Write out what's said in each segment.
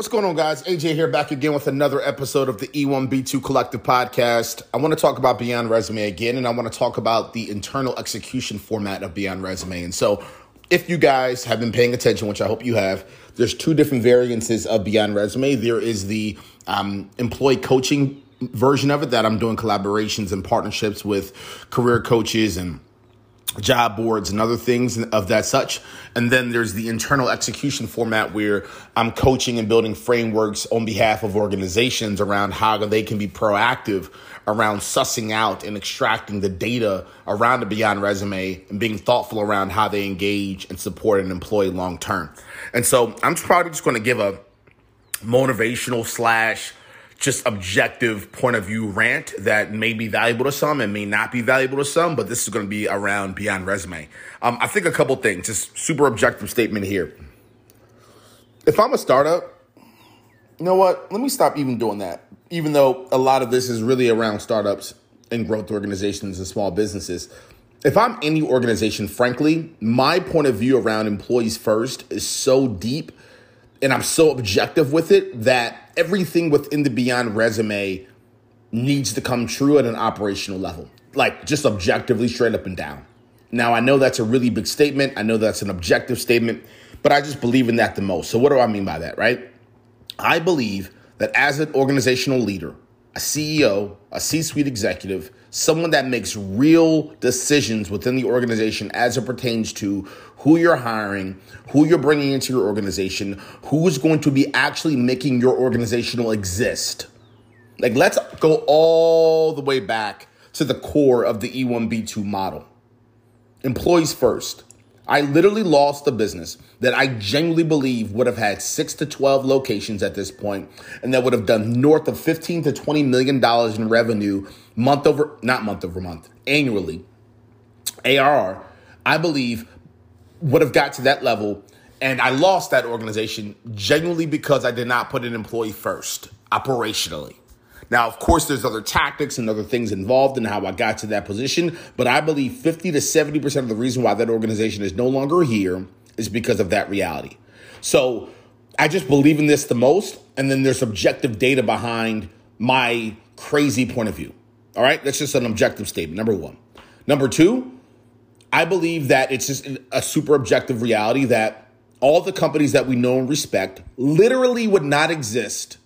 What's going on, guys? AJ here, back again with another episode of the E1B2 Collective Podcast. I want to talk about Beyond Resume again, and I want to talk about the internal execution format of Beyond Resume. And so, if you guys have been paying attention, which I hope you have, there's two different variances of Beyond Resume. There is the um, employee coaching version of it that I'm doing collaborations and partnerships with career coaches and job boards and other things of that such. And then there's the internal execution format where I'm coaching and building frameworks on behalf of organizations around how they can be proactive around sussing out and extracting the data around the Beyond resume and being thoughtful around how they engage and support an employee long term. And so I'm probably just going to give a motivational slash just objective point of view rant that may be valuable to some and may not be valuable to some, but this is going to be around beyond resume. Um, I think a couple things, just super objective statement here. If I'm a startup, you know what? Let me stop even doing that. Even though a lot of this is really around startups and growth organizations and small businesses. If I'm any organization, frankly, my point of view around employees first is so deep and I'm so objective with it that everything within the Beyond resume needs to come true at an operational level, like just objectively, straight up and down. Now, I know that's a really big statement. I know that's an objective statement, but I just believe in that the most. So, what do I mean by that, right? I believe that as an organizational leader, a CEO, a C suite executive, someone that makes real decisions within the organization as it pertains to who you're hiring, who you're bringing into your organization, who's going to be actually making your organizational exist. Like, let's go all the way back to the core of the E1B2 model. Employees first. I literally lost a business that I genuinely believe would have had six to 12 locations at this point and that would have done north of 15 to 20 million dollars in revenue month over, not month over month, annually. ARR, I believe would have got to that level. And I lost that organization genuinely because I did not put an employee first operationally. Now, of course, there's other tactics and other things involved in how I got to that position, but I believe 50 to 70% of the reason why that organization is no longer here is because of that reality. So I just believe in this the most, and then there's objective data behind my crazy point of view. All right, that's just an objective statement, number one. Number two, I believe that it's just a super objective reality that all the companies that we know and respect literally would not exist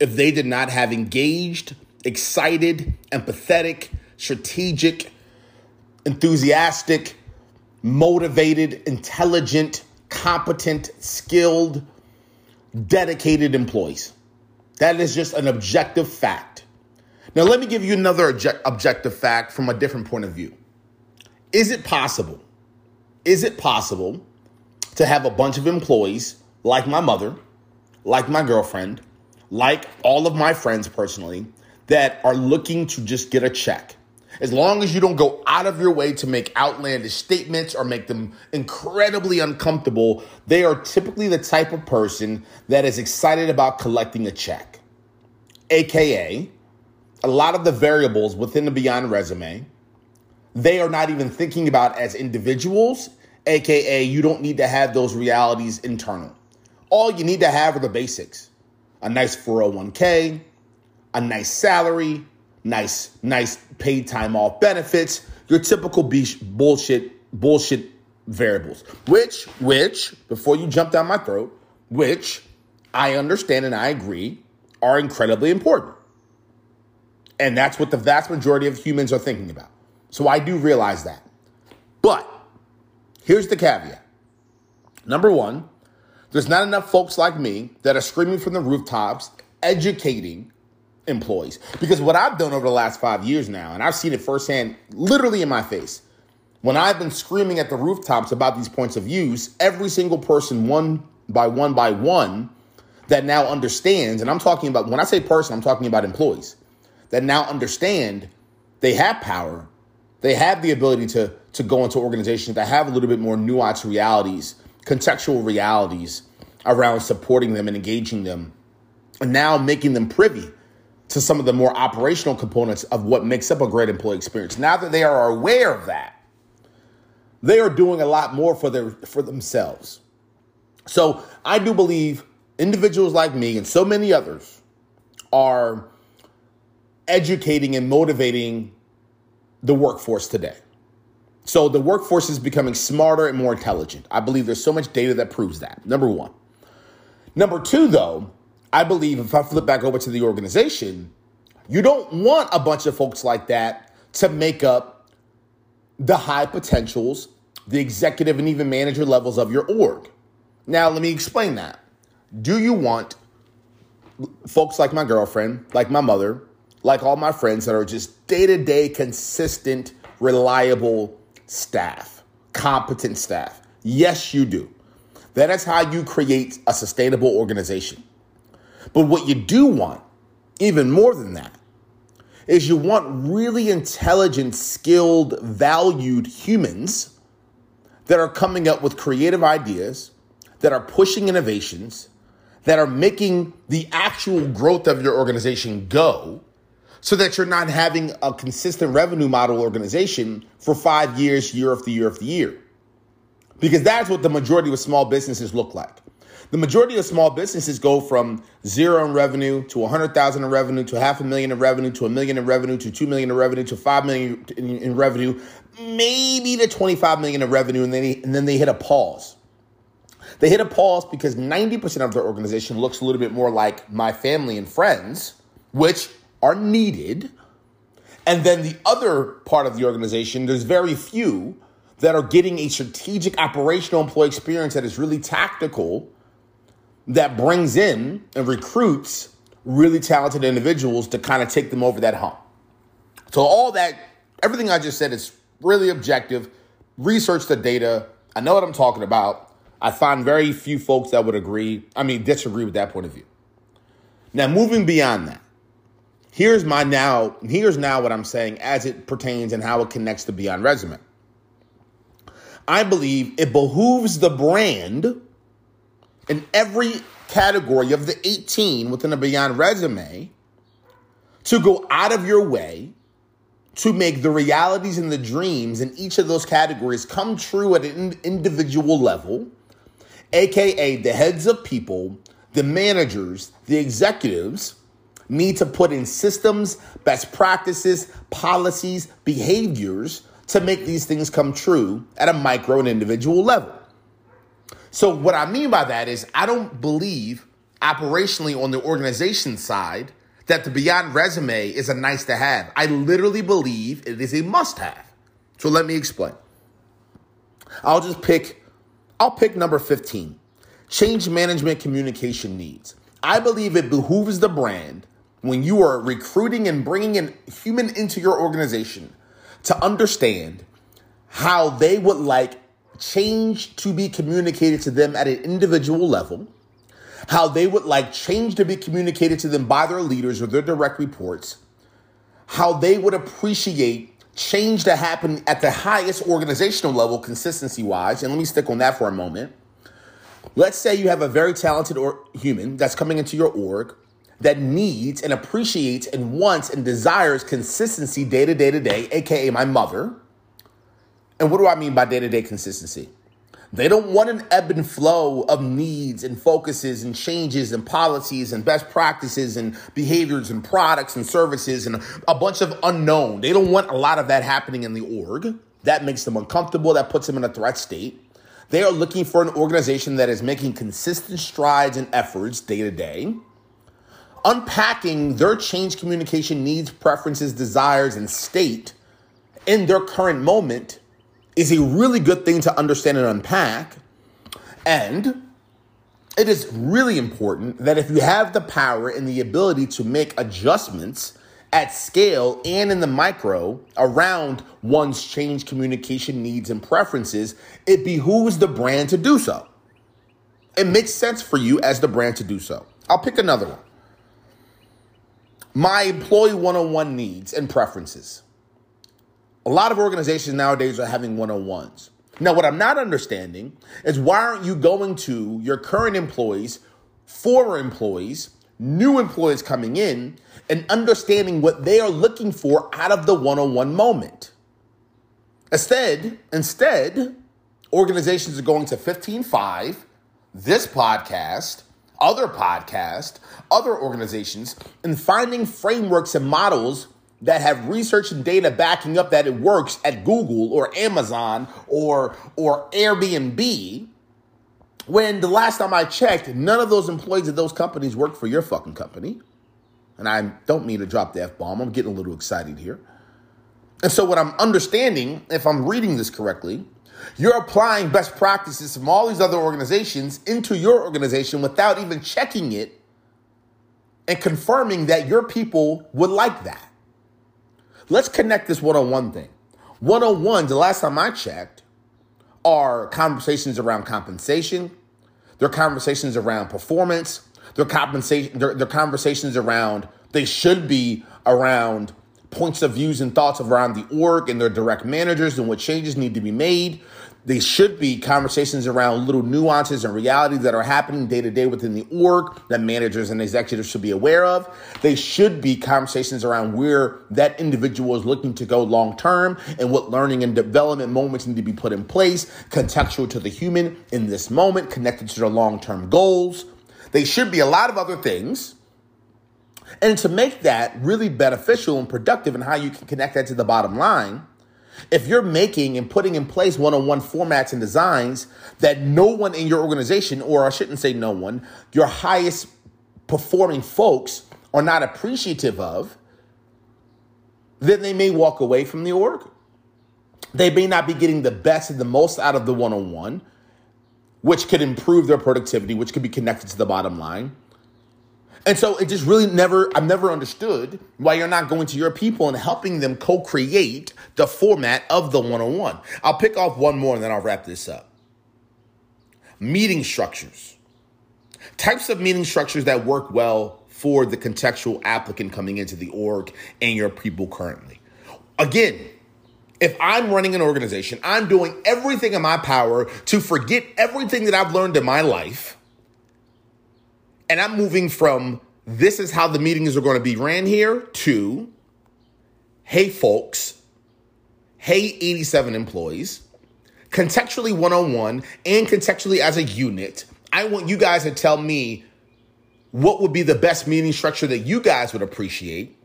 if they did not have engaged, excited, empathetic, strategic, enthusiastic, motivated, intelligent, competent, skilled, dedicated employees. That is just an objective fact. Now, let me give you another object- objective fact from a different point of view. Is it possible? Is it possible to have a bunch of employees like my mother, like my girlfriend, like all of my friends personally, that are looking to just get a check. As long as you don't go out of your way to make outlandish statements or make them incredibly uncomfortable, they are typically the type of person that is excited about collecting a check. AKA, a lot of the variables within the Beyond resume, they are not even thinking about as individuals, AKA, you don't need to have those realities internal. All you need to have are the basics a nice 401k, a nice salary, nice nice paid time off benefits, your typical bullshit bullshit variables. Which which before you jump down my throat, which I understand and I agree are incredibly important. And that's what the vast majority of humans are thinking about. So I do realize that. But here's the caveat. Number 1, there's not enough folks like me that are screaming from the rooftops, educating employees. Because what I've done over the last five years now, and I've seen it firsthand, literally in my face, when I've been screaming at the rooftops about these points of views, every single person, one by one by one, that now understands, and I'm talking about, when I say person, I'm talking about employees, that now understand they have power, they have the ability to, to go into organizations that have a little bit more nuanced realities contextual realities around supporting them and engaging them, and now making them privy to some of the more operational components of what makes up a great employee experience. Now that they are aware of that, they are doing a lot more for their for themselves. So I do believe individuals like me and so many others are educating and motivating the workforce today. So the workforce is becoming smarter and more intelligent. I believe there's so much data that proves that. Number one. Number two, though, I believe if I flip back over to the organization, you don't want a bunch of folks like that to make up the high potentials, the executive and even manager levels of your org. Now, let me explain that. Do you want folks like my girlfriend, like my mother, like all my friends that are just day to day, consistent, reliable staff, competent staff? Yes, you do. That is how you create a sustainable organization. But what you do want, even more than that, is you want really intelligent, skilled, valued humans that are coming up with creative ideas, that are pushing innovations, that are making the actual growth of your organization go so that you're not having a consistent revenue model organization for five years, year after year after year. Because that's what the majority of small businesses look like. The majority of small businesses go from zero in revenue to 100,000 in revenue to half a million in revenue to a million in revenue to 2 million in revenue to 5 million in, in revenue, maybe to 25 million in revenue, and then, and then they hit a pause. They hit a pause because 90% of their organization looks a little bit more like my family and friends, which are needed. And then the other part of the organization, there's very few that are getting a strategic operational employee experience that is really tactical, that brings in and recruits really talented individuals to kind of take them over that hump. So, all that, everything I just said is really objective. Research the data. I know what I'm talking about. I find very few folks that would agree, I mean, disagree with that point of view. Now, moving beyond that, here's my now, here's now what I'm saying as it pertains and how it connects to Beyond Resume. I believe it behooves the brand in every category of the 18 within a Beyond resume to go out of your way to make the realities and the dreams in each of those categories come true at an individual level, aka the heads of people, the managers, the executives need to put in systems, best practices, policies, behaviors to make these things come true at a micro and individual level. So, what I mean by that is, I don't believe operationally on the organization side that the Beyond resume is a nice to have. I literally believe it is a must have. So, let me explain. I'll just pick, I'll pick number 15 change management communication needs. I believe it behooves the brand when you are recruiting and bringing in human into your organization to understand how they would like change to be communicated to them at an individual level, how they would like change to be communicated to them by their leaders or their direct reports, how they would appreciate change to happen at the highest organizational level, consistency wise. And let me stick on that for a moment. Let's say you have a very talented or human that's coming into your org that needs and appreciates and wants and desires consistency day to day to day, aka my mother. And what do I mean by day to day consistency? They don't want an ebb and flow of needs and focuses and changes and policies and best practices and behaviors and products and services and a bunch of unknown. They don't want a lot of that happening in the org. That makes them uncomfortable. That puts them in a threat state. They are looking for an organization that is making consistent strides and efforts day to day unpacking their change communication needs, preferences, desires, and state in their current moment is a really good thing to understand and unpack. And it is really important that if you have the power and the ability to make adjustments at scale and in the micro around one's change communication needs and preferences, it behooves the brand to do so. It makes sense for you as the brand to do so. I'll pick another one my employee one on one needs and preferences. A lot of organizations nowadays are having one on ones. Now, what I'm not understanding is why aren't you going to your current employees, former employees, new employees coming in, and understanding what they are looking for out of the one on one moment? Instead, instead, organizations are going to 15Five, this podcast, other podcasts, other organizations, and finding frameworks and models that have research and data backing up that it works at Google or Amazon or or Airbnb. When the last time I checked, none of those employees of those companies work for your fucking company. And I don't mean to drop the F bomb. I'm getting a little excited here. And so, what I'm understanding, if I'm reading this correctly, you're applying best practices from all these other organizations into your organization without even checking it and confirming that your people would like that. Let's connect this one on one thing. 101, the last time I checked, are conversations around compensation, they're conversations around performance, they're compensation they're, they're conversations around they should be around points of views and thoughts around the org and their direct managers and what changes need to be made. They should be conversations around little nuances and realities that are happening day to day within the org that managers and executives should be aware of. They should be conversations around where that individual is looking to go long term and what learning and development moments need to be put in place, contextual to the human in this moment, connected to their long term goals. They should be a lot of other things. And to make that really beneficial and productive and how you can connect that to the bottom line, if you're making and putting in place one on one formats and designs that no one in your organization, or I shouldn't say no one, your highest performing folks are not appreciative of, then they may walk away from the org. They may not be getting the best and the most out of the one on one, which could improve their productivity, which could be connected to the bottom line. And so it just really never, I've never understood why you're not going to your people and helping them co create the format of the one on one. I'll pick off one more and then I'll wrap this up. Meeting structures. Types of meeting structures that work well for the contextual applicant coming into the org and your people currently. Again, if I'm running an organization, I'm doing everything in my power to forget everything that I've learned in my life and I'm moving from this is how the meetings are going to be ran here to hey, folks, hey, 87 employees, contextually one on one and contextually as a unit. I want you guys to tell me what would be the best meeting structure that you guys would appreciate.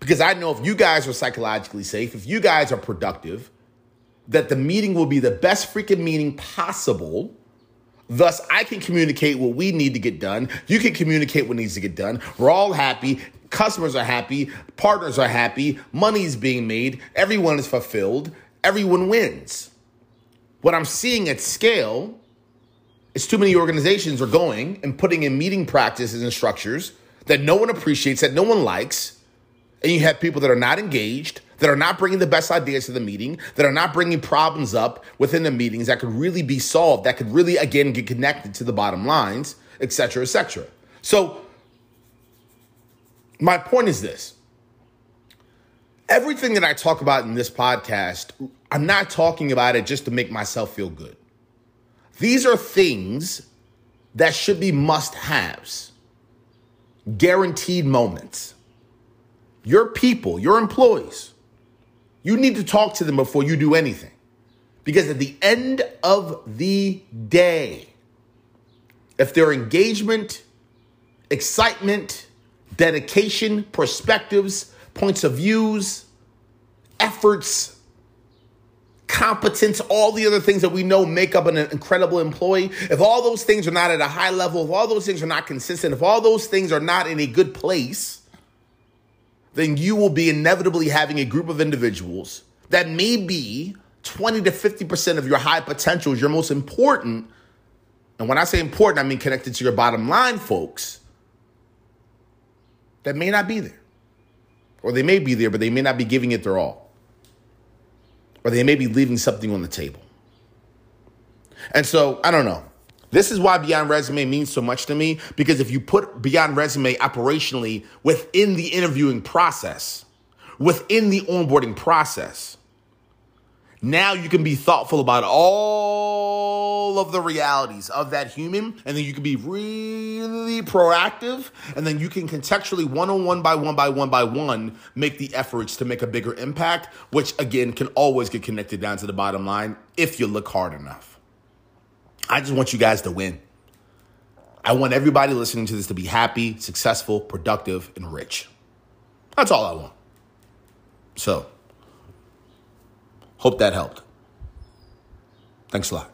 Because I know if you guys are psychologically safe, if you guys are productive, that the meeting will be the best freaking meeting possible Thus, I can communicate what we need to get done. You can communicate what needs to get done. We're all happy. Customers are happy. Partners are happy. Money's being made. Everyone is fulfilled. Everyone wins. What I'm seeing at scale is too many organizations are going and putting in meeting practices and structures that no one appreciates, that no one likes. And you have people that are not engaged, that are not bringing the best ideas to the meeting, that are not bringing problems up within the meetings that could really be solved, that could really, again, get connected to the bottom lines, et cetera, et cetera. So, my point is this everything that I talk about in this podcast, I'm not talking about it just to make myself feel good. These are things that should be must haves, guaranteed moments. Your people, your employees, you need to talk to them before you do anything. Because at the end of the day, if their engagement, excitement, dedication, perspectives, points of views, efforts, competence, all the other things that we know make up an incredible employee, if all those things are not at a high level, if all those things are not consistent, if all those things are not in a good place, then you will be inevitably having a group of individuals that may be 20 to 50% of your high potentials, your most important. And when I say important, I mean connected to your bottom line, folks, that may not be there. Or they may be there, but they may not be giving it their all. Or they may be leaving something on the table. And so, I don't know. This is why Beyond Resume means so much to me because if you put Beyond Resume operationally within the interviewing process, within the onboarding process, now you can be thoughtful about all of the realities of that human, and then you can be really proactive, and then you can contextually one on one by one by one by one make the efforts to make a bigger impact, which again can always get connected down to the bottom line if you look hard enough. I just want you guys to win. I want everybody listening to this to be happy, successful, productive, and rich. That's all I want. So, hope that helped. Thanks a lot.